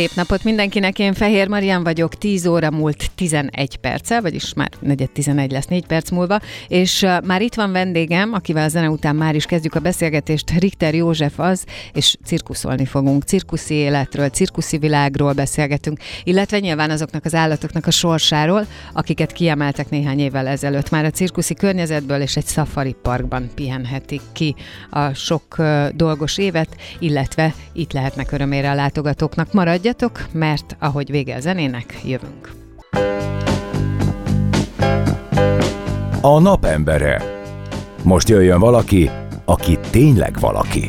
Szép napot mindenkinek, én Fehér Marian vagyok, 10 óra múlt 11 perccel, vagyis már negyed 11 lesz 4 perc múlva, és már itt van vendégem, akivel a zene után már is kezdjük a beszélgetést, Richter József az, és cirkuszolni fogunk, cirkuszi életről, cirkuszi világról beszélgetünk, illetve nyilván azoknak az állatoknak a sorsáról, akiket kiemeltek néhány évvel ezelőtt. Már a cirkuszi környezetből és egy safari parkban pihenhetik ki a sok dolgos évet, illetve itt lehetnek örömére a látogatóknak. Maradj Maradjatok, mert ahogy vége a zenének, jövünk. A napembere. Most jöjjön valaki, aki tényleg valaki.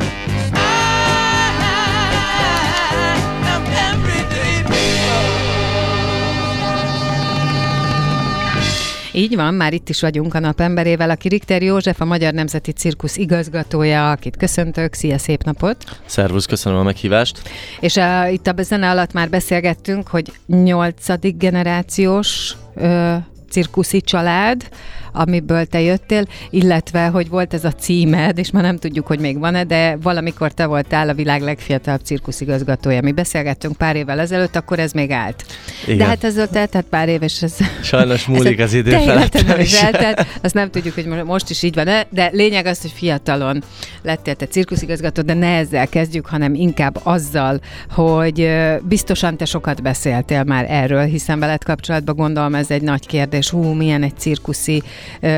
Így van, már itt is vagyunk a napemberével, aki Richter József, a Magyar Nemzeti Cirkusz igazgatója, akit köszöntök. Szia, szép napot! Szervusz, köszönöm a meghívást! És uh, itt a zene alatt már beszélgettünk, hogy nyolcadik generációs uh, cirkuszi család, amiből te jöttél, illetve, hogy volt ez a címed, és már nem tudjuk, hogy még van-e, de valamikor te voltál a világ legfiatalabb cirkuszigazgatója. Mi beszélgettünk pár évvel ezelőtt, akkor ez még állt. Igen. De hát ez tehát pár év, és ez... Sajnos múlik az idő felett is. Eltelt, azt nem tudjuk, hogy most is így van de lényeg az, hogy fiatalon lettél te cirkuszigazgató, de ne ezzel kezdjük, hanem inkább azzal, hogy biztosan te sokat beszéltél már erről, hiszen veled kapcsolatban gondolom ez egy nagy kérdés. Hú, milyen egy cirkuszi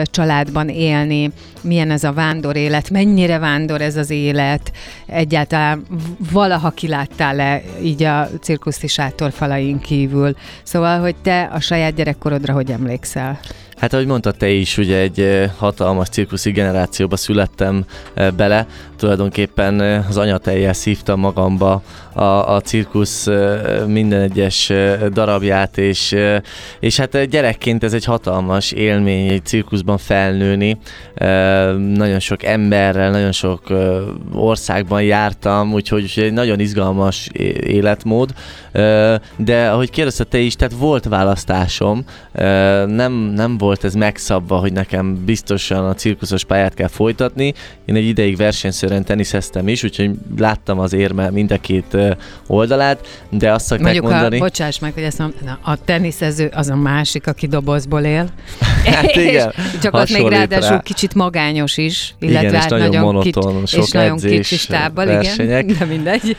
családban élni, milyen ez a vándor élet, mennyire vándor ez az élet, egyáltalán valaha kiláttál-e így a cirkuszi falain kívül. Szóval, hogy te a saját gyerekkorodra hogy emlékszel? Hát ahogy mondtad te is, ugye egy hatalmas cirkuszi generációba születtem bele, tulajdonképpen az anyateljel szívtam magamba a, a cirkusz minden egyes darabját, és, és hát gyerekként ez egy hatalmas élmény egy cirkuszban felnőni. Nagyon sok emberrel, nagyon sok országban jártam, úgyhogy egy nagyon izgalmas életmód. De ahogy kérdezte te is, tehát volt választásom, nem, nem volt ez megszabva, hogy nekem biztosan a cirkuszos pályát kell folytatni. Én egy ideig versenyszerűen teniszeztem is, úgyhogy láttam az érme mind a két oldalát, de azt szokták Mondjuk mondani... A, bocsáss meg, hogy ezt mondom, a teniszező az a másik, aki dobozból él. Hát igen, Csak az még ráadásul rá. kicsit magányos is, illetve igen, hát és nagyon, monoton, kicsi, sok és nagyon kicsi stábbal, igen, de mindegy.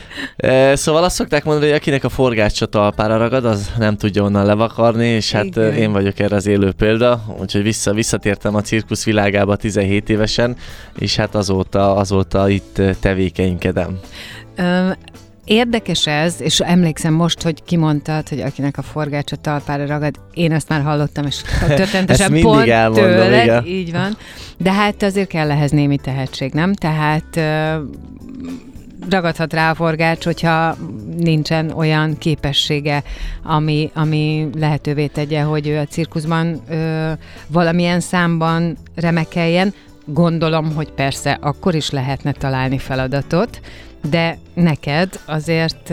Szóval azt szokták mondani, hogy akinek a forgácsa talpára ragad, az nem tudja onnan levakarni, és hát igen. én vagyok erre az élő példa, úgyhogy vissza, visszatértem a cirkusz világába 17 évesen, és hát azóta, azóta itt tevékenykedem. Érdekes ez, és emlékszem most, hogy kimondtad, hogy akinek a forgácsa talpára ragad, én ezt már hallottam, és történetesen pont elmondom, tőled, igen. így van. De hát azért kell ehhez némi tehetség, nem? Tehát ragadhat rá a forgács, hogyha nincsen olyan képessége, ami, ami lehetővé tegye, hogy ő a cirkuszban ö, valamilyen számban remekeljen. Gondolom, hogy persze akkor is lehetne találni feladatot, de neked azért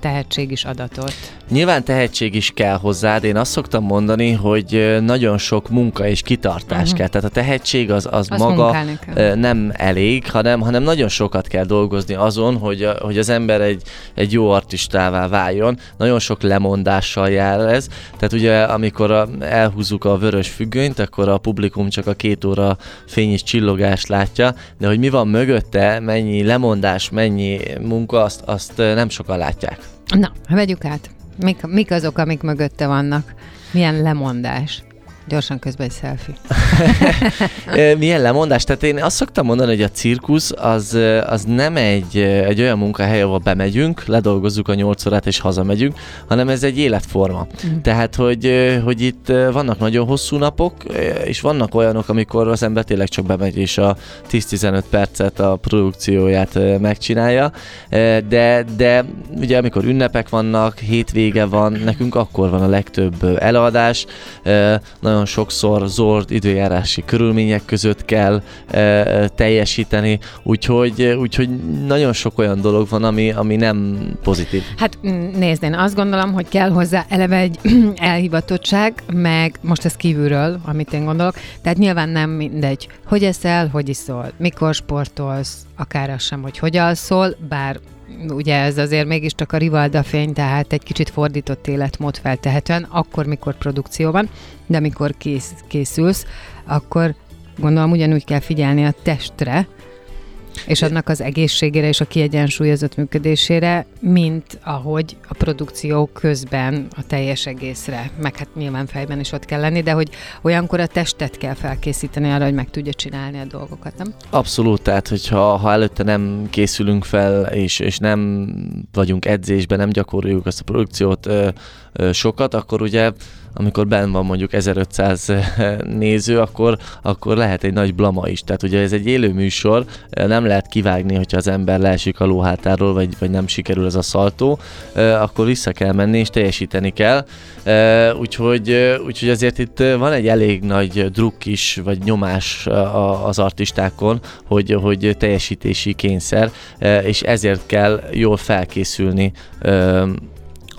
tehetség is adatot. Nyilván tehetség is kell hozzád. Én azt szoktam mondani, hogy nagyon sok munka és kitartás uh-huh. kell. Tehát a tehetség az, az maga nem elég, hanem, hanem nagyon sokat kell dolgozni azon, hogy, hogy az ember egy, egy jó artistává váljon. Nagyon sok lemondással jár ez. Tehát ugye amikor elhúzzuk a vörös függönyt, akkor a publikum csak a két óra fény és csillogást látja, de hogy mi van mögötte, mennyi lemondás, mennyi munka, azt, azt nem sokan látják. Na, vegyük át. Mik, mik azok, amik mögötte vannak? Milyen lemondás? Gyorsan közben egy selfie. Milyen lemondás? Tehát én azt szoktam mondani, hogy a cirkusz az, az nem egy, egy olyan munkahely, ahol bemegyünk, ledolgozzuk a nyolc órát és hazamegyünk, hanem ez egy életforma. Mm. Tehát, hogy, hogy itt vannak nagyon hosszú napok, és vannak olyanok, amikor az ember tényleg csak bemegy és a 10-15 percet a produkcióját megcsinálja, de, de ugye amikor ünnepek vannak, hétvége van, nekünk akkor van a legtöbb előadás, nagyon sokszor zord időjárási körülmények között kell teljesíteni, úgyhogy, úgyhogy nagyon sok olyan dolog van, ami, ami nem pozitív. Hát nézd, én azt gondolom, hogy kell hozzá eleve egy elhivatottság, meg most ez kívülről, amit én gondolok, tehát nyilván nem mindegy, hogy eszel, hogy iszol, mikor sportolsz, akár az sem, hogy hogy alszol, bár ugye ez azért mégiscsak a Rivalda fény, tehát egy kicsit fordított életmód feltehetően, akkor, mikor produkció van, de amikor kész, készülsz, akkor gondolom ugyanúgy kell figyelni a testre, és annak az egészségére és a kiegyensúlyozott működésére, mint ahogy a produkció közben a teljes egészre, meg hát nyilván fejben is ott kell lenni, de hogy olyankor a testet kell felkészíteni arra, hogy meg tudja csinálni a dolgokat, nem? Abszolút, tehát hogyha ha előtte nem készülünk fel, és, és nem vagyunk edzésben, nem gyakoroljuk azt a produkciót sokat, akkor ugye amikor ben van mondjuk 1500 néző, akkor, akkor lehet egy nagy blama is. Tehát ugye ez egy élő műsor, nem lehet kivágni, hogyha az ember leesik a lóhátáról, vagy, vagy nem sikerül ez a szaltó, akkor vissza kell menni és teljesíteni kell. Úgyhogy, úgyhogy azért itt van egy elég nagy druk is, vagy nyomás az artistákon, hogy, hogy teljesítési kényszer, és ezért kell jól felkészülni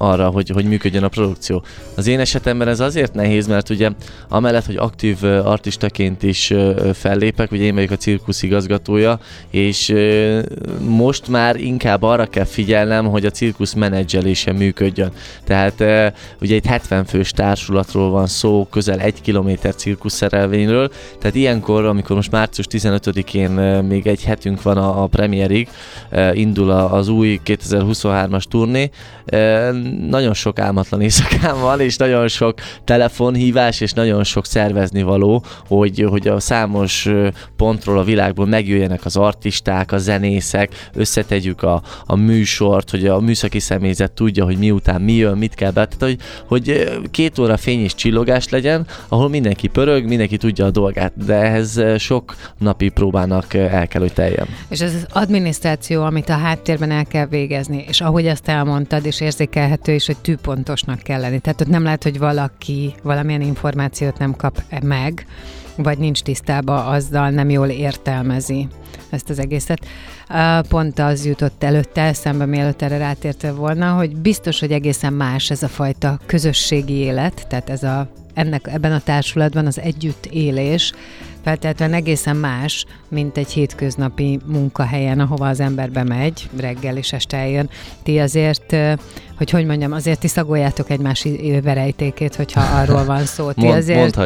arra, hogy, hogy működjön a produkció. Az én esetemben ez azért nehéz, mert ugye amellett, hogy aktív artistaként is fellépek, ugye én vagyok a cirkusz igazgatója, és most már inkább arra kell figyelnem, hogy a cirkusz menedzselése működjön. Tehát ugye egy 70 fős társulatról van szó, közel egy kilométer cirkuszerelvényről, tehát ilyenkor, amikor most március 15-én még egy hetünk van a, a premierig, indul az új 2023-as turné, nagyon sok álmatlan éjszakám van, és nagyon sok telefonhívás, és nagyon sok szervezni való, hogy, hogy a számos pontról a világból megjöjjenek az artisták, a zenészek, összetegyük a, a műsort, hogy a műszaki személyzet tudja, hogy miután mi jön, mit kell be, tehát hogy, hogy két óra fény és csillogás legyen, ahol mindenki pörög, mindenki tudja a dolgát, de ehhez sok napi próbának el kell, hogy teljen. És ez az adminisztráció, amit a háttérben el kell végezni, és ahogy azt elmondtad, és érzékelhet érthető, és hogy tűpontosnak kell lenni. Tehát ott nem lehet, hogy valaki valamilyen információt nem kap meg, vagy nincs tisztába azzal, nem jól értelmezi ezt az egészet. Pont az jutott előtte eszembe, mielőtt erre rátérte volna, hogy biztos, hogy egészen más ez a fajta közösségi élet, tehát ez a, ennek, ebben a társulatban az együttélés, feltétlenül egészen más, mint egy hétköznapi munkahelyen, ahova az ember bemegy, reggel és este eljön. Ti azért, hogy hogy mondjam, azért ti szagoljátok egymás verejtékét, hogyha arról van szó. Ti azért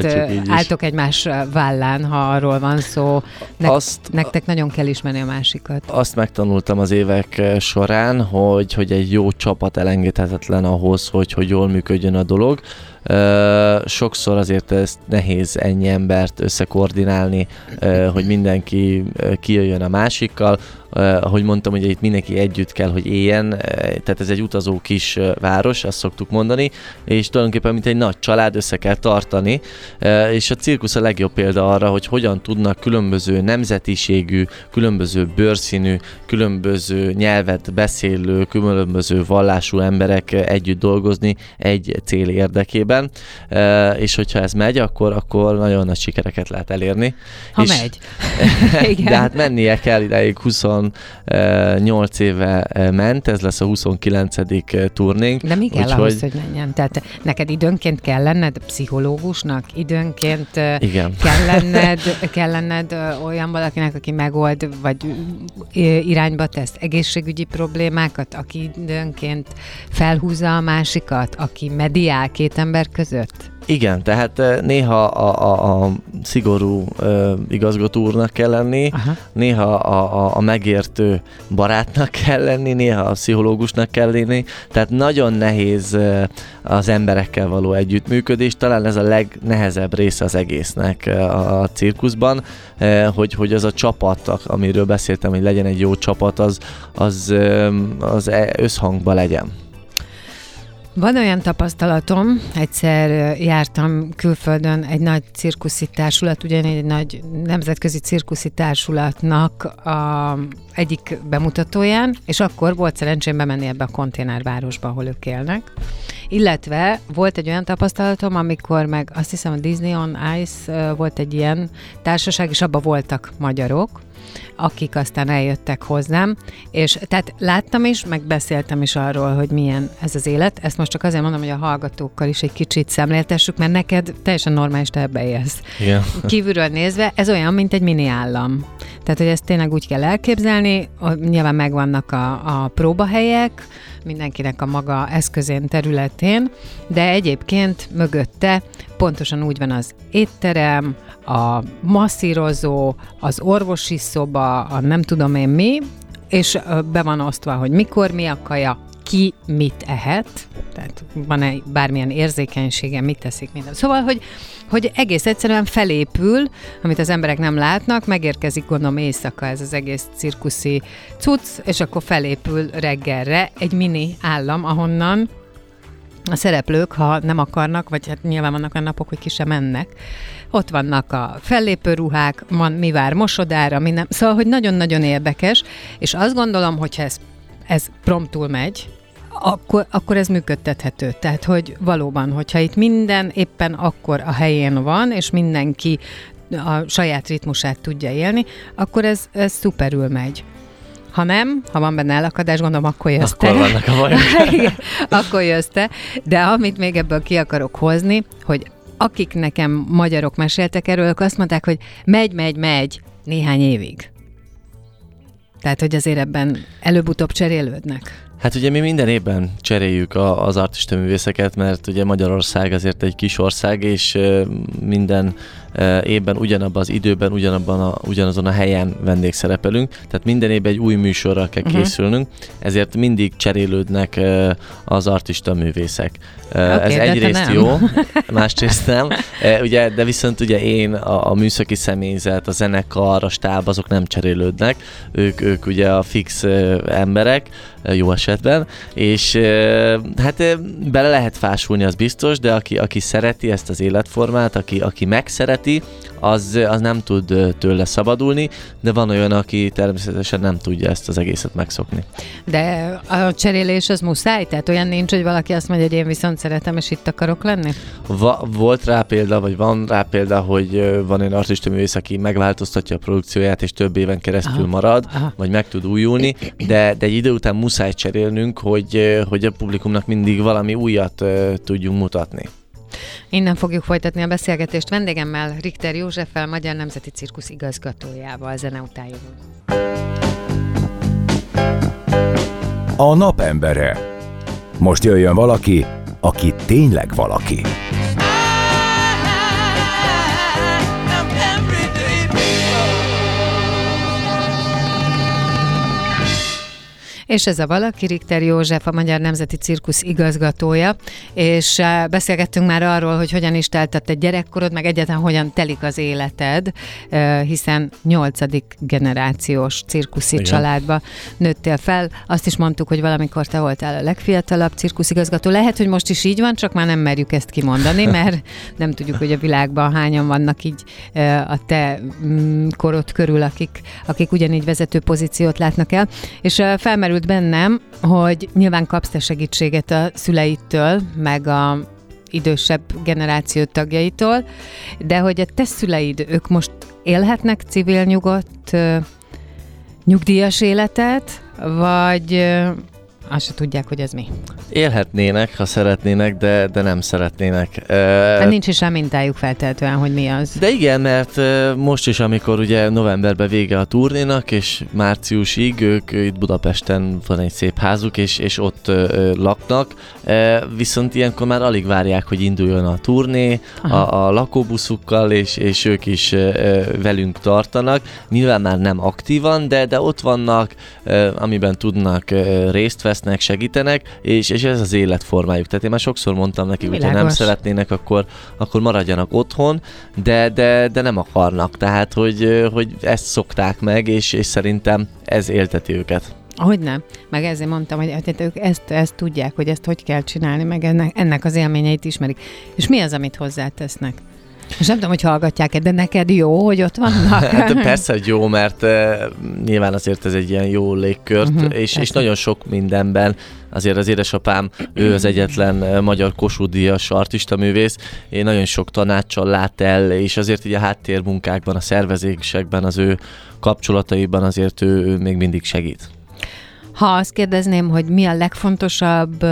álltok egymás vállán, ha arról van szó. Ne- azt, nektek nagyon kell ismerni a másikat. Azt megtanultam az évek során, hogy, hogy egy jó csapat elengedhetetlen ahhoz, hogy, hogy jól működjön a dolog. Sokszor azért ezt nehéz ennyi embert összekoordinálni, hogy mindenki kijöjjön a másikkal ahogy mondtam, hogy itt mindenki együtt kell, hogy éljen, uh, tehát ez egy utazó kis uh, város, azt szoktuk mondani, és tulajdonképpen mint egy nagy család össze kell tartani, és a cirkusz a legjobb példa arra, hogy hogyan tudnak különböző nemzetiségű, különböző bőrszínű, különböző nyelvet beszélő, különböző vallású emberek együtt dolgozni egy cél érdekében, és hogyha ez megy, akkor, akkor nagyon nagy sikereket lehet elérni. Ha és, megy. de hát mennie kell ideig 20 28 éve ment, ez lesz a 29. turnénk. De mi kell ahhoz, hogy menjen? Tehát neked időnként kell lenned pszichológusnak, időnként Igen. kell lenned, kell lenned olyan valakinek, aki megold, vagy irányba tesz egészségügyi problémákat, aki időnként felhúzza a másikat, aki mediál két ember között? Igen, tehát néha a, a, a szigorú uh, igazgató úrnak kell lenni, Aha. néha a, a, a megértő barátnak kell lenni, néha a pszichológusnak kell lenni, tehát nagyon nehéz az emberekkel való együttműködés, talán ez a legnehezebb része az egésznek a, a cirkuszban, hogy, hogy az a csapat, amiről beszéltem, hogy legyen egy jó csapat, az, az, az e, összhangban legyen. Van olyan tapasztalatom, egyszer jártam külföldön egy nagy cirkuszi társulat, ugyanígy egy nagy nemzetközi cirkuszi társulatnak a egyik bemutatóján, és akkor volt szerencsém bemenni ebbe a konténervárosba, ahol ők élnek. Illetve volt egy olyan tapasztalatom, amikor meg azt hiszem a Disney on Ice volt egy ilyen társaság, és abban voltak magyarok, akik aztán eljöttek hozzám, és tehát láttam is, meg beszéltem is arról, hogy milyen ez az élet. Ezt most csak azért mondom, hogy a hallgatókkal is egy kicsit szemléltessük, mert neked teljesen normális, te ebbe élsz. Yeah. Kívülről nézve, ez olyan, mint egy mini állam. Tehát, hogy ezt tényleg úgy kell elképzelni, nyilván megvannak a, a próbahelyek, mindenkinek a maga eszközén, területén, de egyébként mögötte pontosan úgy van az étterem, a masszírozó, az orvosi szoba, a nem tudom én mi, és be van osztva, hogy mikor mi a kaja, ki mit ehet, tehát van-e bármilyen érzékenysége, mit teszik minden. Szóval, hogy, hogy egész egyszerűen felépül, amit az emberek nem látnak, megérkezik gondolom éjszaka ez az egész cirkuszi cucc, és akkor felépül reggelre egy mini állam, ahonnan a szereplők, ha nem akarnak, vagy hát nyilván vannak olyan napok, hogy ki sem mennek, ott vannak a fellépő ruhák, van mi vár mosodára, minden. Szóval, hogy nagyon-nagyon érdekes, és azt gondolom, hogyha ez, ez promptul megy, akkor, akkor ez működtethető. Tehát, hogy valóban, hogyha itt minden éppen akkor a helyén van, és mindenki a saját ritmusát tudja élni, akkor ez, ez szuperül megy. Ha nem, ha van benne elakadás, gondolom, akkor jössz Akkor te. vannak a bajok. akkor jössz te. De amit még ebből ki akarok hozni, hogy akik nekem magyarok meséltek erről, ők azt mondták, hogy megy, megy, megy néhány évig. Tehát, hogy azért ebben előbb-utóbb cserélődnek. Hát ugye mi minden évben cseréljük a, az artista művészeket, mert ugye Magyarország azért egy kis ország, és minden évben ugyanabban az időben, ugyanabban a, ugyanazon a helyen vendégszerepelünk, tehát minden évben egy új műsorral kell uh-huh. készülnünk, ezért mindig cserélődnek az artista művészek. Okay, Ez egyrészt jó, másrészt nem. Ugye, de viszont ugye én, a, a műszaki személyzet, a zenekar, a stáb, azok nem cserélődnek. Ők, ők ugye a fix emberek, jó esetben, és hát bele lehet fásulni, az biztos, de aki, aki szereti ezt az életformát, aki, aki megszereti, az, az nem tud tőle szabadulni, de van olyan, aki természetesen nem tudja ezt az egészet megszokni. De a cserélés az muszáj? Tehát olyan nincs, hogy valaki azt mondja, hogy én viszont szeretem, és itt akarok lenni? Va- volt rá példa, vagy van rá példa, hogy van egy artista művész, aki megváltoztatja a produkcióját, és több éven keresztül aha, marad, aha. vagy meg tud újulni, de, de egy idő után muszáj cserélnünk, hogy, hogy a publikumnak mindig valami újat tudjunk mutatni. Innen fogjuk folytatni a beszélgetést vendégemmel, Richter Józseffel, Magyar Nemzeti Cirkusz igazgatójával. Zene után. A napembere. Most jöjjön valaki, aki tényleg valaki. És ez a valaki Richter József, a Magyar Nemzeti Cirkusz igazgatója, és eh, beszélgettünk már arról, hogy hogyan is teltett egy gyerekkorod, meg egyáltalán hogyan telik az életed, eh, hiszen nyolcadik generációs cirkuszi Igen. családba nőttél fel. Azt is mondtuk, hogy valamikor te voltál a legfiatalabb cirkuszigazgató. Lehet, hogy most is így van, csak már nem merjük ezt kimondani, mert nem tudjuk, hogy a világban hányan vannak így eh, a te mm, korod körül, akik, akik ugyanígy vezető pozíciót látnak el. És felmerül felmerült bennem, hogy nyilván kapsz te segítséget a szüleitől, meg a idősebb generáció tagjaitól, de hogy a te szüleid, ők most élhetnek civil nyugodt, nyugdíjas életet, vagy azt se tudják, hogy ez mi. Élhetnének, ha szeretnének, de, de nem szeretnének. Hát nincs is mintájuk feltehetően, hogy mi az. De igen, mert most is, amikor ugye novemberben vége a turnénak, és márciusig ők itt Budapesten van egy szép házuk, és, és ott laknak, viszont ilyenkor már alig várják, hogy induljon a turné a, a lakóbuszukkal, és, és ők is velünk tartanak. Nyilván már nem aktívan, de, de ott vannak, amiben tudnak részt vesznek, segítenek, és, és ez az életformájuk. Tehát én már sokszor mondtam nekik, hogy ha nem szeretnének, akkor, akkor maradjanak otthon, de, de, de nem akarnak. Tehát, hogy, hogy ezt szokták meg, és, és szerintem ez élteti őket. Hogy nem? Meg ezért mondtam, hogy hát ők ezt, ezt tudják, hogy ezt hogy kell csinálni, meg ennek, ennek az élményeit ismerik. És mi az, amit hozzátesznek? És nem tudom, hogy hallgatják-e, de neked jó, hogy ott vannak? hát persze, hogy jó, mert uh, nyilván azért ez egy ilyen jó légkört, uh-huh, és, és nagyon sok mindenben azért az édesapám, ő az egyetlen magyar kosúdias artista művész, én nagyon sok tanácssal lát el, és azért így a háttérmunkákban, a szervezésekben, az ő kapcsolataiban azért ő, ő még mindig segít. Ha azt kérdezném, hogy mi a legfontosabb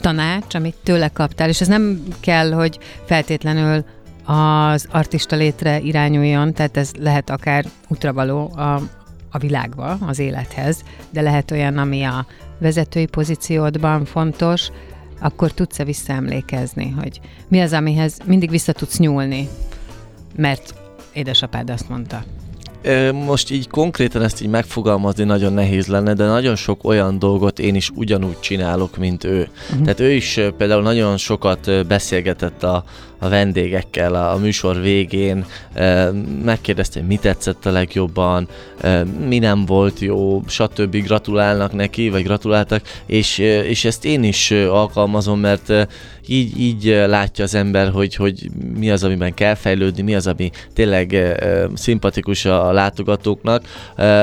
tanács, amit tőle kaptál, és ez nem kell, hogy feltétlenül az artista létre irányuljon, tehát ez lehet akár útravaló a, a világba, az élethez, de lehet olyan, ami a vezetői pozíciódban fontos, akkor tudsz-e visszaemlékezni, hogy mi az, amihez mindig vissza tudsz nyúlni, mert édesapád azt mondta. Most így konkrétan ezt így megfogalmazni nagyon nehéz lenne, de nagyon sok olyan dolgot én is ugyanúgy csinálok, mint ő. Uh-huh. Tehát ő is például nagyon sokat beszélgetett a, a vendégekkel a, a műsor végén, megkérdezte, hogy mi tetszett a legjobban, mi nem volt jó, stb. gratulálnak neki, vagy gratuláltak, és, és ezt én is alkalmazom, mert így, így látja az ember, hogy, hogy mi az, amiben kell fejlődni, mi az, ami tényleg szimpatikus a látogatóknak,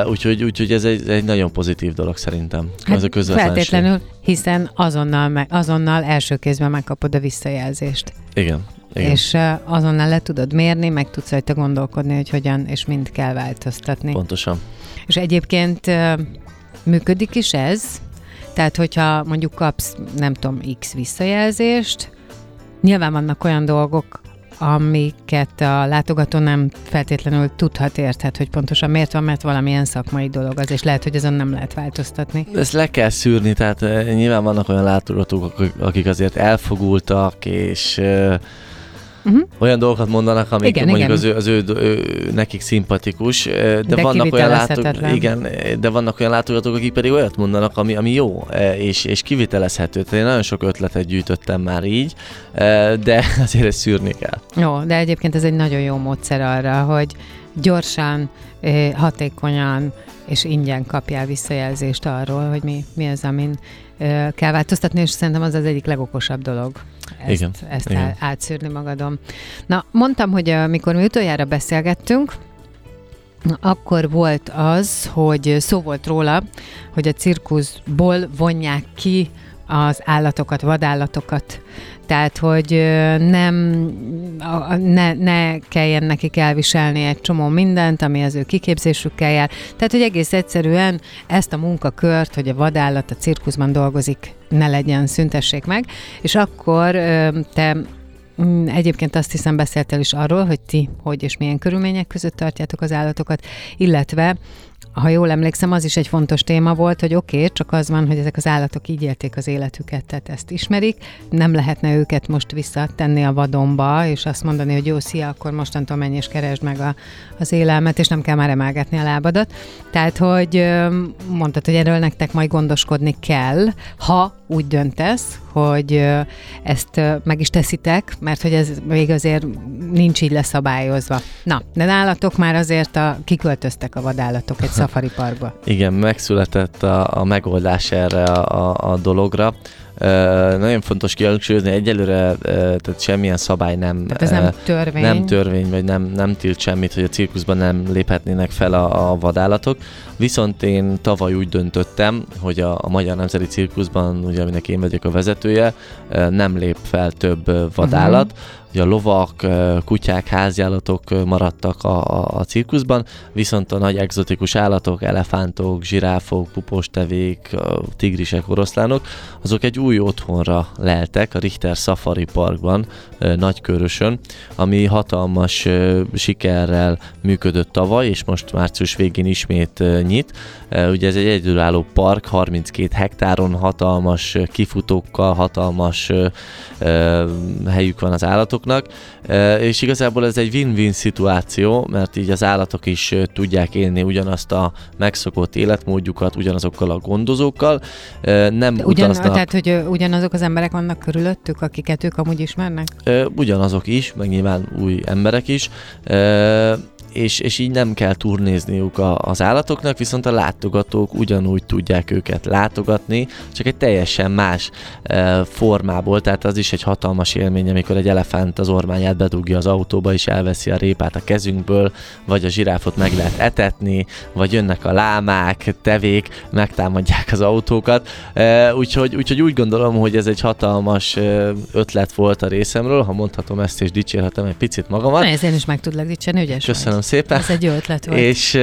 úgyhogy, úgyhogy ez egy, egy nagyon pozitív dolog szerintem. Hát ez a Feltétlenül, hiszen azonnal, meg, azonnal első kézben megkapod a visszajelzést. Igen. Igen. És azonnal le tudod mérni, meg tudsz rajta gondolkodni, hogy hogyan és mind kell változtatni. Pontosan. És egyébként működik is ez, tehát hogyha mondjuk kapsz, nem tudom, X visszajelzést, nyilván vannak olyan dolgok, amiket a látogató nem feltétlenül tudhat, érthet, hogy pontosan miért van, mert valamilyen szakmai dolog az, és lehet, hogy azon nem lehet változtatni. Ezt le kell szűrni, tehát nyilván vannak olyan látogatók, akik azért elfogultak, és uh-huh. olyan dolgokat mondanak, amik igen, mondjuk igen. Az, ő, az ő, ő, nekik szimpatikus, de, de vannak olyan látogatók, igen, de vannak olyan látogatók, akik pedig olyat mondanak, ami, ami jó, és, és kivitelezhető. Tehát én nagyon sok ötletet gyűjtöttem már így, de azért ezt szűrni kell. Jó, de egyébként ez egy nagyon jó módszer arra, hogy gyorsan, hatékonyan és ingyen kapjál visszajelzést arról, hogy mi, mi az, amin kell változtatni, és szerintem az az egyik legokosabb dolog ezt, Igen. ezt Igen. átszűrni magadon. Na, mondtam, hogy amikor mi utoljára beszélgettünk, akkor volt az, hogy szó volt róla, hogy a cirkuszból vonják ki az állatokat, vadállatokat. Tehát, hogy nem, ne, ne kelljen nekik elviselni egy csomó mindent, ami az ő kiképzésükkel jár. Tehát, hogy egész egyszerűen ezt a munkakört, hogy a vadállat a cirkuszban dolgozik, ne legyen, szüntessék meg. És akkor te mm, Egyébként azt hiszem beszéltél is arról, hogy ti hogy és milyen körülmények között tartjátok az állatokat, illetve ha jól emlékszem, az is egy fontos téma volt, hogy oké, okay, csak az van, hogy ezek az állatok így élték az életüket, tehát ezt ismerik, nem lehetne őket most visszatenni a vadonba, és azt mondani, hogy jó, szia, akkor mostantól menj és keresd meg a, az élelmet, és nem kell már emelgetni a lábadat. Tehát, hogy mondtad, hogy erről nektek majd gondoskodni kell, ha úgy döntesz, hogy ezt meg is teszitek, mert hogy ez még azért nincs így leszabályozva. Na, de nálatok már azért a, kiköltöztek a vadállatok egy szafari parkba. Igen, megszületett a, a megoldás erre a, a, a dologra. Nagyon fontos kihangsúlyozni, egyelőre tehát semmilyen szabály nem, tehát ez nem törvény. nem törvény, vagy nem, nem tilt semmit, hogy a cirkuszban nem léphetnének fel a, a vadállatok. Viszont én tavaly úgy döntöttem, hogy a, a Magyar Nemzeti Cirkuszban, ugye aminek én vagyok a vezetője, nem lép fel több vadállat, uh-huh hogy a lovak, kutyák, háziállatok maradtak a, a, a cirkuszban, viszont a nagy egzotikus állatok, elefántok, zsiráfok, pupostevék, tigrisek, oroszlánok, azok egy új otthonra leltek a Richter Safari Parkban, Nagykörösön, ami hatalmas sikerrel működött tavaly, és most március végén ismét nyit. Ugye ez egy egyedülálló park, 32 hektáron, hatalmas kifutókkal, hatalmas helyük van az állatoknak, és igazából ez egy win-win szituáció, mert így az állatok is tudják élni ugyanazt a megszokott életmódjukat, ugyanazokkal a gondozókkal, nem Ugyan, utaznak. Tehát, hogy ugyanazok az emberek vannak körülöttük, akiket ők amúgy ismernek? Ugyanazok is, meg nyilván új emberek is, és, és így nem kell turnézniuk a, az állatoknak, viszont a látogatók ugyanúgy tudják őket látogatni, csak egy teljesen más e, formából, tehát az is egy hatalmas élmény, amikor egy elefánt az ormányát bedugja az autóba, és elveszi a répát a kezünkből, vagy a zsiráfot meg lehet etetni, vagy jönnek a lámák, tevék, megtámadják az autókat, e, úgyhogy, úgyhogy úgy gondolom, hogy ez egy hatalmas ötlet volt a részemről, ha mondhatom ezt és dicsérhetem egy picit magamat. Na, ezért is meg tudlak dicsérni, ügyes Köszönöm. Szépen. Ez egy jó ötlet volt. És,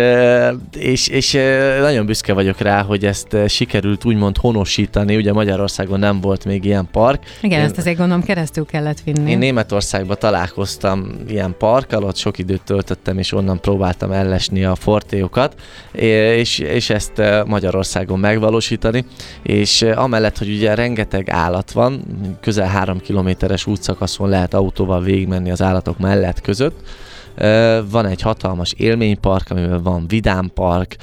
és, és nagyon büszke vagyok rá, hogy ezt sikerült úgymond honosítani. Ugye Magyarországon nem volt még ilyen park. Igen, én, ezt azért gondolom keresztül kellett vinni. Én Németországban találkoztam ilyen parkkal, ott sok időt töltöttem, és onnan próbáltam ellesni a fortéokat, és, és ezt Magyarországon megvalósítani. És amellett, hogy ugye rengeteg állat van, közel három kilométeres útszakaszon lehet autóval végigmenni az állatok mellett között, van egy hatalmas élménypark, amiben van vidámpark,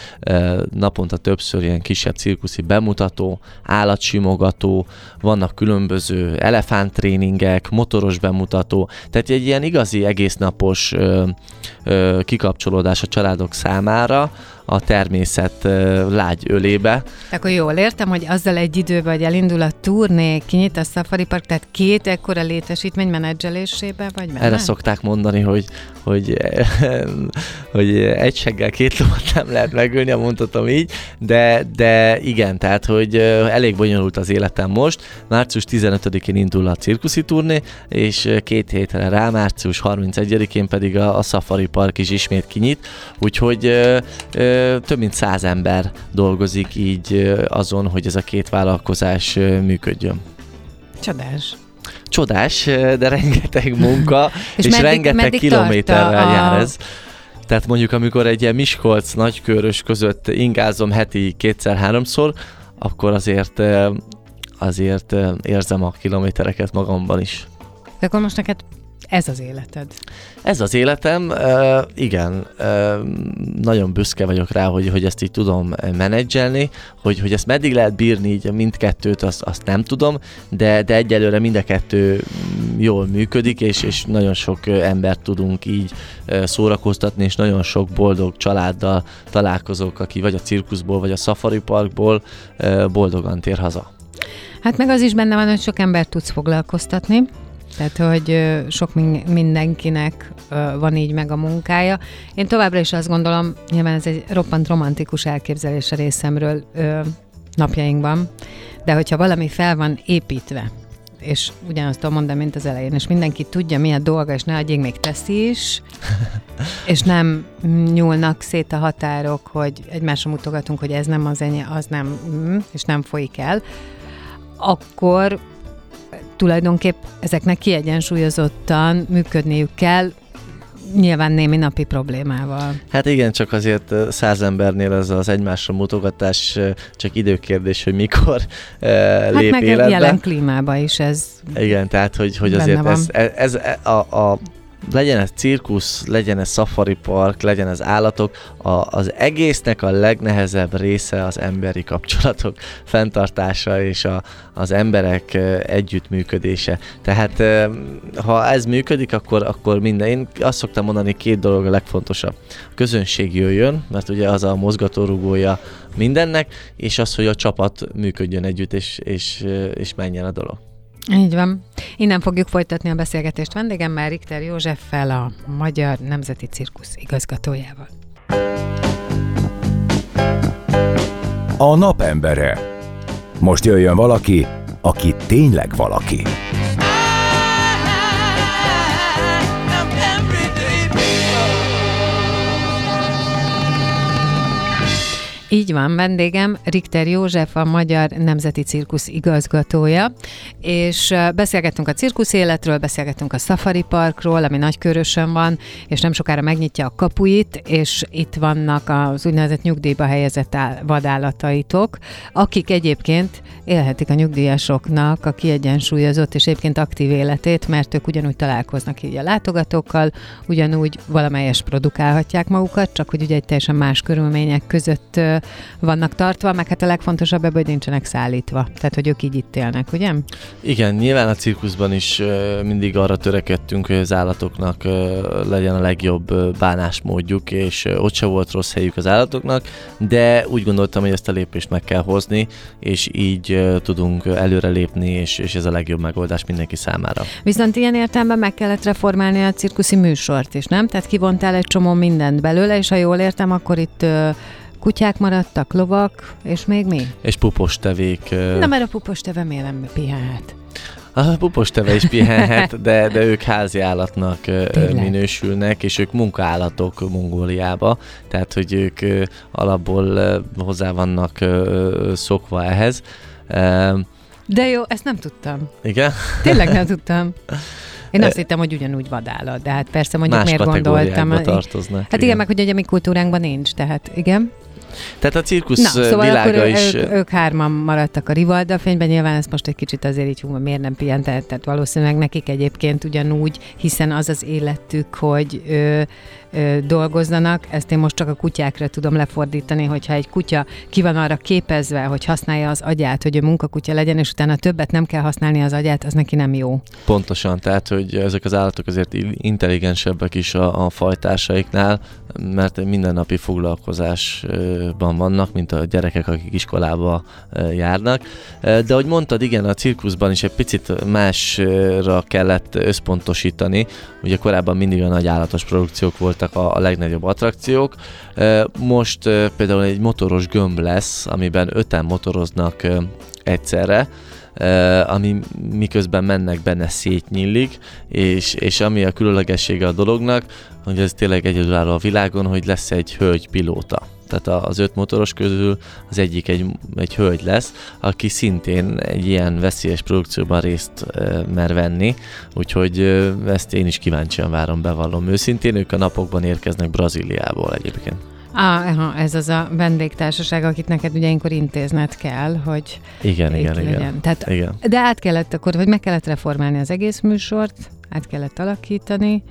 naponta többször ilyen kisebb cirkuszi bemutató, állatsimogató, vannak különböző elefánttréningek, motoros bemutató, tehát egy ilyen igazi egésznapos kikapcsolódás a családok számára, a természet lágy ölébe. Akkor jól értem, hogy azzal egy időben, hogy elindul a turné, kinyit a Safari Park, tehát két ekkora létesítmény menedzselésébe vagy benne? Erre szokták mondani, hogy, hogy, hogy egy seggel két lovat nem lehet megölni, mondhatom így, de, de igen, tehát, hogy elég bonyolult az életem most. Március 15-én indul a cirkuszi turné, és két hétre rá, március 31-én pedig a, a Safari Park is ismét kinyit, úgyhogy több mint száz ember dolgozik így azon, hogy ez a két vállalkozás működjön. Csodás. Csodás, de rengeteg munka, és, és meddig, rengeteg meddig kilométerrel a... jár ez. Tehát mondjuk, amikor egy ilyen Miskolc nagykörös között ingázom heti kétszer-háromszor, akkor azért azért érzem a kilométereket magamban is. De akkor most neked ez az életed. Ez az életem, uh, igen, uh, nagyon büszke vagyok rá, hogy, hogy ezt így tudom menedzselni, hogy, hogy ezt meddig lehet bírni így mindkettőt, azt, azt nem tudom, de, de egyelőre mind a kettő jól működik, és, és nagyon sok embert tudunk így szórakoztatni, és nagyon sok boldog családdal találkozok, aki vagy a cirkuszból, vagy a safari parkból boldogan tér haza. Hát meg az is benne van, hogy sok embert tudsz foglalkoztatni, tehát, hogy sok mindenkinek van így meg a munkája. Én továbbra is azt gondolom, nyilván ez egy roppant romantikus elképzelés a részemről napjainkban, de hogyha valami fel van építve, és ugyanazt tudom mondani, mint az elején, és mindenki tudja, mi a dolga, és ne adjék még teszi is, és nem nyúlnak szét a határok, hogy egymásra mutogatunk, hogy ez nem az enyém, az nem, mm, és nem folyik el, akkor tulajdonképp ezeknek kiegyensúlyozottan működniük kell, nyilván némi napi problémával. Hát igen, csak azért száz embernél ez az egymásra mutogatás csak időkérdés, hogy mikor hát lép meg életbe. jelen klímában is ez Igen, tehát hogy, hogy azért ez, ez, ez a, a legyen ez cirkusz, legyen ez safari park, legyen ez állatok, a, az egésznek a legnehezebb része az emberi kapcsolatok fenntartása és a, az emberek együttműködése. Tehát ha ez működik, akkor, akkor minden. Én azt szoktam mondani, két dolog a legfontosabb. A közönség jöjjön, mert ugye az a mozgatórugója mindennek, és az, hogy a csapat működjön együtt, és, és, és menjen a dolog. Így van. Innen fogjuk folytatni a beszélgetést vendégemmel, Richter Józseffel, a Magyar Nemzeti Cirkusz igazgatójával. A napembere. Most jöjjön valaki, aki tényleg valaki. Így van, vendégem Richter József, a Magyar Nemzeti Cirkusz igazgatója, és beszélgettünk a cirkusz életről, beszélgettünk a Safari Parkról, ami nagykörösön van, és nem sokára megnyitja a kapuit, és itt vannak az úgynevezett nyugdíjba helyezett vadállataitok, akik egyébként élhetik a nyugdíjasoknak a kiegyensúlyozott és egyébként aktív életét, mert ők ugyanúgy találkoznak így a látogatókkal, ugyanúgy valamelyes produkálhatják magukat, csak hogy ugye egy teljesen más körülmények között vannak tartva, meg hát a legfontosabb ebből, hogy nincsenek szállítva. Tehát, hogy ők így itt élnek, ugye? Igen, nyilván a cirkuszban is mindig arra törekedtünk, hogy az állatoknak legyen a legjobb bánásmódjuk, és ott se volt rossz helyük az állatoknak, de úgy gondoltam, hogy ezt a lépést meg kell hozni, és így tudunk előrelépni, és, és ez a legjobb megoldás mindenki számára. Viszont ilyen értelemben meg kellett reformálni a cirkuszi műsort is, nem? Tehát kivontál egy csomó mindent belőle, és ha jól értem, akkor itt Kutyák maradtak, lovak, és még mi? És pupos tevék. Na, mert a pupos teve miért nem pihenhet? A pupos teve is pihenhet, de, de ők házi állatnak Tényleg? minősülnek, és ők munkaállatok Mongóliába, tehát hogy ők alapból hozzá vannak szokva ehhez. De jó, ezt nem tudtam. Igen? Tényleg nem tudtam. Én azt hittem, hogy ugyanúgy vadállat, de hát persze mondjuk Más miért gondoltam. tartoznak. Hát igen, igen meg hogy a mi kultúránkban nincs, tehát igen. Tehát a cirkusz Na, szóval világa akkor is... Ők, ők hárman maradtak a Rivalda fényben, nyilván ezt most egy kicsit azért így hú, miért nem pihent, tehát valószínűleg nekik egyébként ugyanúgy, hiszen az az életük, hogy ö, dolgozzanak, ezt én most csak a kutyákra tudom lefordítani, hogyha egy kutya ki van arra képezve, hogy használja az agyát, hogy ő munkakutya legyen, és utána többet nem kell használni az agyát, az neki nem jó. Pontosan, tehát hogy ezek az állatok azért intelligensebbek is a, a fajtársaiknál, mert mindennapi foglalkozásban vannak, mint a gyerekek, akik iskolába járnak. De ahogy mondtad, igen, a cirkuszban is egy picit másra kellett összpontosítani. Ugye korábban mindig a nagy állatos produkciók voltak a, a legnagyobb attrakciók. Most például egy motoros gömb lesz, amiben öten motoroznak egyszerre, ami miközben mennek benne szétnyílik, és, és ami a különlegessége a dolognak, hogy ez tényleg egyedülálló a világon, hogy lesz egy hölgy pilóta. Tehát az öt motoros közül az egyik egy, egy hölgy lesz, aki szintén egy ilyen veszélyes produkcióban részt e, mer venni, úgyhogy e, ezt én is kíváncsian várom, bevallom őszintén. Ők a napokban érkeznek Brazíliából egyébként. Ah, ez az a vendégtársaság, akit neked ugye ilyenkor intézned kell, hogy igen, igen, legyen. igen. Tehát, igen. De át kellett akkor, vagy meg kellett reformálni az egész műsort, át kellett alakítani,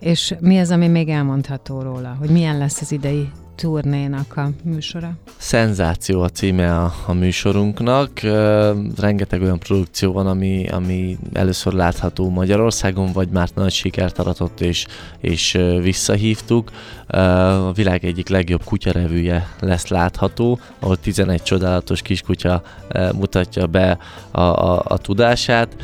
és mi az, ami még elmondható róla, hogy milyen lesz az idei turnénak a műsora? Szenzáció a címe a, a műsorunknak. Rengeteg olyan produkció van, ami, ami először látható Magyarországon, vagy már nagy sikert aratott és, és visszahívtuk. A világ egyik legjobb kutyarevűje lesz látható, ahol 11 csodálatos kiskutya mutatja be a, a, a tudását.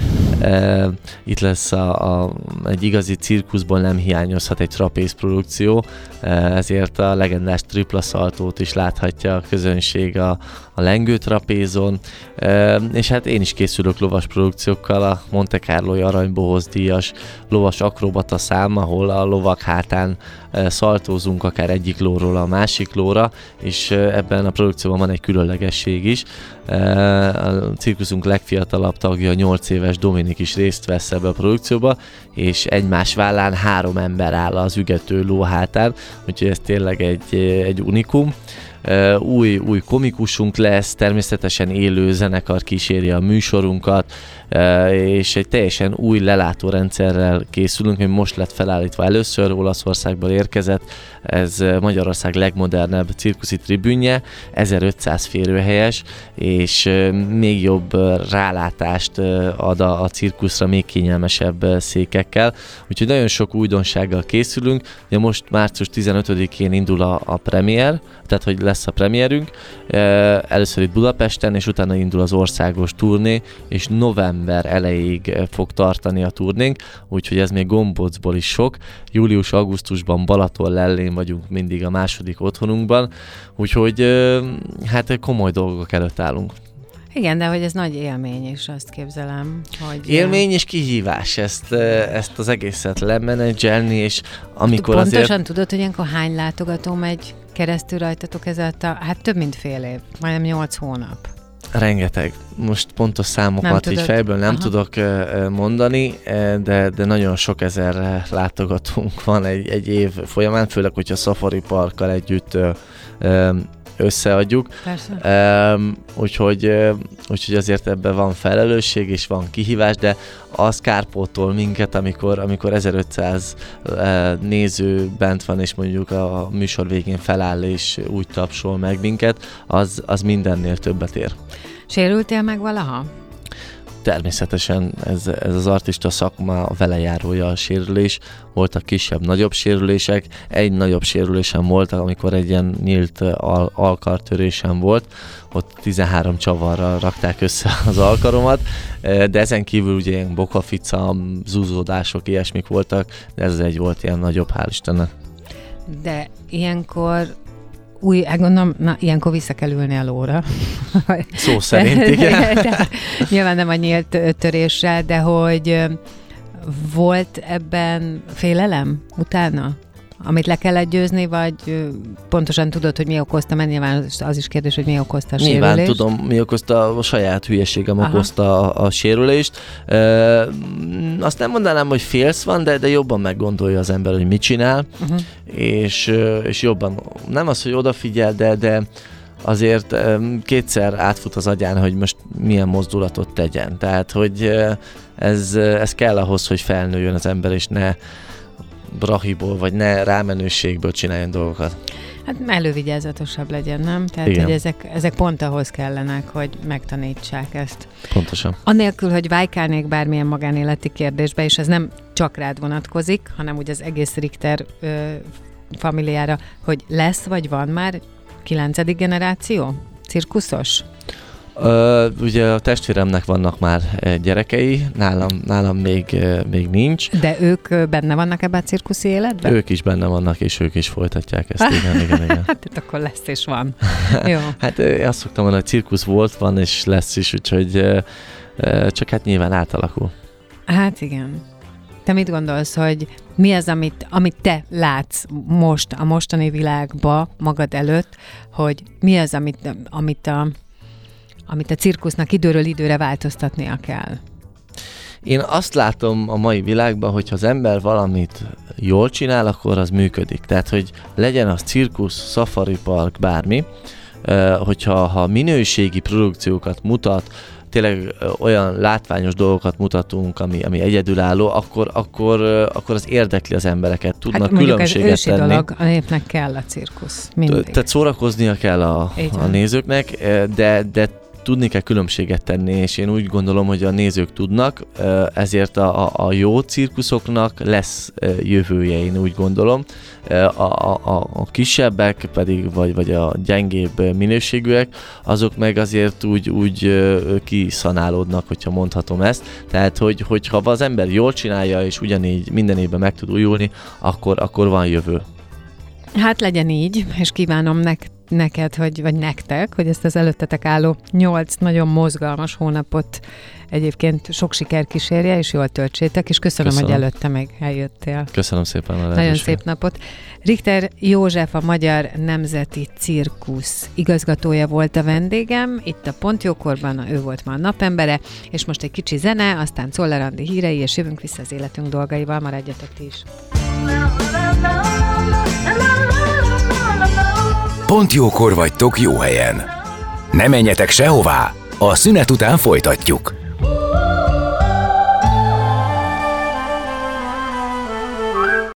Itt lesz a, a, egy igazi cirkuszból nem hiányozhat egy trapéz produkció, ezért a legendás tripla szaltót is láthatja a közönség a, a lengőtrapézon, és hát én is készülök lovas produkciókkal, a Monte Carlo aranybohoz díjas lovas akrobata szám, ahol a lovak hátán szaltózunk akár egyik lóról a másik lóra, és ebben a produkcióban van egy különlegesség is. A cirkuszunk legfiatalabb tagja, 8 éves Dominik is részt vesz ebbe a produkcióba, és egymás vállán három ember áll az ügető ló hátán, úgyhogy ez tényleg egy, egy unikum új, új komikusunk lesz, természetesen élő zenekar kíséri a műsorunkat, és egy teljesen új lelátórendszerrel készülünk, ami most lett felállítva először, Olaszországból érkezett, ez Magyarország legmodernebb cirkuszi tribünje, 1500 férőhelyes, és még jobb rálátást ad a, a cirkuszra, még kényelmesebb székekkel, úgyhogy nagyon sok újdonsággal készülünk, ugye most március 15-én indul a, a premier, tehát hogy lesz a premierünk, először itt Budapesten, és utána indul az országos turné, és november elejéig fog tartani a turnénk, úgyhogy ez még gombocból is sok. Július-augusztusban Balaton lellén vagyunk mindig a második otthonunkban, úgyhogy hát komoly dolgok előtt állunk. Igen, de hogy ez nagy élmény is, azt képzelem. Hogy élmény és kihívás ezt, ezt az egészet lemenedzselni, és amikor Pontosan azért... tudod, hogy ilyenkor hány látogató megy keresztül rajtatok ez a, hát több mint fél év, majdnem nyolc hónap. Rengeteg. Most pontos számokat így fejből nem Aha. tudok mondani, de, de nagyon sok ezer látogatónk van egy, egy év folyamán, főleg, hogyha a Safari Parkkal együtt összeadjuk. Persze. Um, úgyhogy, úgyhogy azért ebben van felelősség és van kihívás, de az kárpótol minket, amikor, amikor 1500 uh, néző bent van, és mondjuk a műsor végén feláll és úgy tapsol meg minket, az, az mindennél többet ér. Sérültél meg valaha? Természetesen ez, ez az artista szakma velejárója a sérülés. Voltak kisebb, nagyobb sérülések. Egy nagyobb sérülésem volt, amikor egy ilyen nyílt al- alkartörésem volt. Ott 13 csavarra rakták össze az alkaromat, de ezen kívül ugye ilyen bokafica, zúzódások, ilyesmik voltak, de ez egy volt ilyen nagyobb, hál' Istennek. De ilyenkor új, hát gondolom, na, ilyenkor vissza kell ülni a lóra. Szó szerint, igen. de, nyilván nem a nyílt töréssel, de hogy volt ebben félelem utána? Amit le kellett győzni, vagy pontosan tudod, hogy mi okozta, mert nyilván az is kérdés, hogy mi okozta a nyilván sérülést. tudom, mi okozta, a saját hülyeségem Aha. okozta a, a sérülést. E, azt nem mondanám, hogy félsz van, de, de jobban meggondolja az ember, hogy mit csinál, uh-huh. és, és jobban, nem az, hogy odafigyel, de, de azért kétszer átfut az agyán, hogy most milyen mozdulatot tegyen. Tehát, hogy ez, ez kell ahhoz, hogy felnőjön az ember, és ne brahiból, vagy ne rámenőségből csináljon dolgokat. Hát elővigyázatosabb legyen, nem? Tehát, Igen. hogy ezek, ezek pont ahhoz kellenek, hogy megtanítsák ezt. Pontosan. Annélkül, hogy vájkálnék bármilyen magánéleti kérdésbe, és ez nem csak rád vonatkozik, hanem úgy az egész Richter ö, familiára, hogy lesz vagy van már kilencedik generáció cirkuszos? Uh, ugye a testvéremnek vannak már gyerekei, nálam, nálam még, még nincs. De ők benne vannak ebben a cirkuszi életben? Ők is benne vannak, és ők is folytatják ezt, igen, igen, igen. hát itt akkor lesz és van. Jó. hát azt szoktam mondani, hogy cirkusz volt, van és lesz is, úgyhogy csak hát nyilván átalakul. Hát igen. Te mit gondolsz, hogy mi az, amit, amit te látsz most a mostani világba magad előtt, hogy mi az, amit, amit a amit a cirkusznak időről időre változtatnia kell? Én azt látom a mai világban, hogy ha az ember valamit jól csinál, akkor az működik. Tehát, hogy legyen az cirkusz, safari park, bármi, hogyha ha minőségi produkciókat mutat, tényleg olyan látványos dolgokat mutatunk, ami, ami egyedülálló, akkor, akkor, akkor az érdekli az embereket, tudnak hát különbséget ez tenni. dolog, a népnek kell a cirkusz, mindig. Tehát szórakoznia kell a, a nézőknek, de, de tudni kell különbséget tenni, és én úgy gondolom, hogy a nézők tudnak, ezért a, a jó cirkuszoknak lesz jövője, én úgy gondolom. A, a, a, kisebbek pedig, vagy, vagy a gyengébb minőségűek, azok meg azért úgy, úgy kiszanálódnak, hogyha mondhatom ezt. Tehát, hogy, hogyha az ember jól csinálja, és ugyanígy minden évben meg tud újulni, akkor, akkor van jövő. Hát legyen így, és kívánom nek- neked, hogy, vagy nektek, hogy ezt az előttetek álló nyolc nagyon mozgalmas hónapot egyébként sok siker kísérje, és jól töltsétek, és köszönöm, köszönöm. hogy előtte még eljöttél. Köszönöm szépen a Nagyon szép napot. Richter József, a Magyar Nemzeti Cirkusz igazgatója volt a vendégem, itt a Pontjókorban, ő volt ma a napembere, és most egy kicsi zene, aztán Czoller Andi hírei, és jövünk vissza az életünk dolgaival, maradjatok ti is. Pont jókor vagytok jó helyen. Ne menjetek sehová, a szünet után folytatjuk.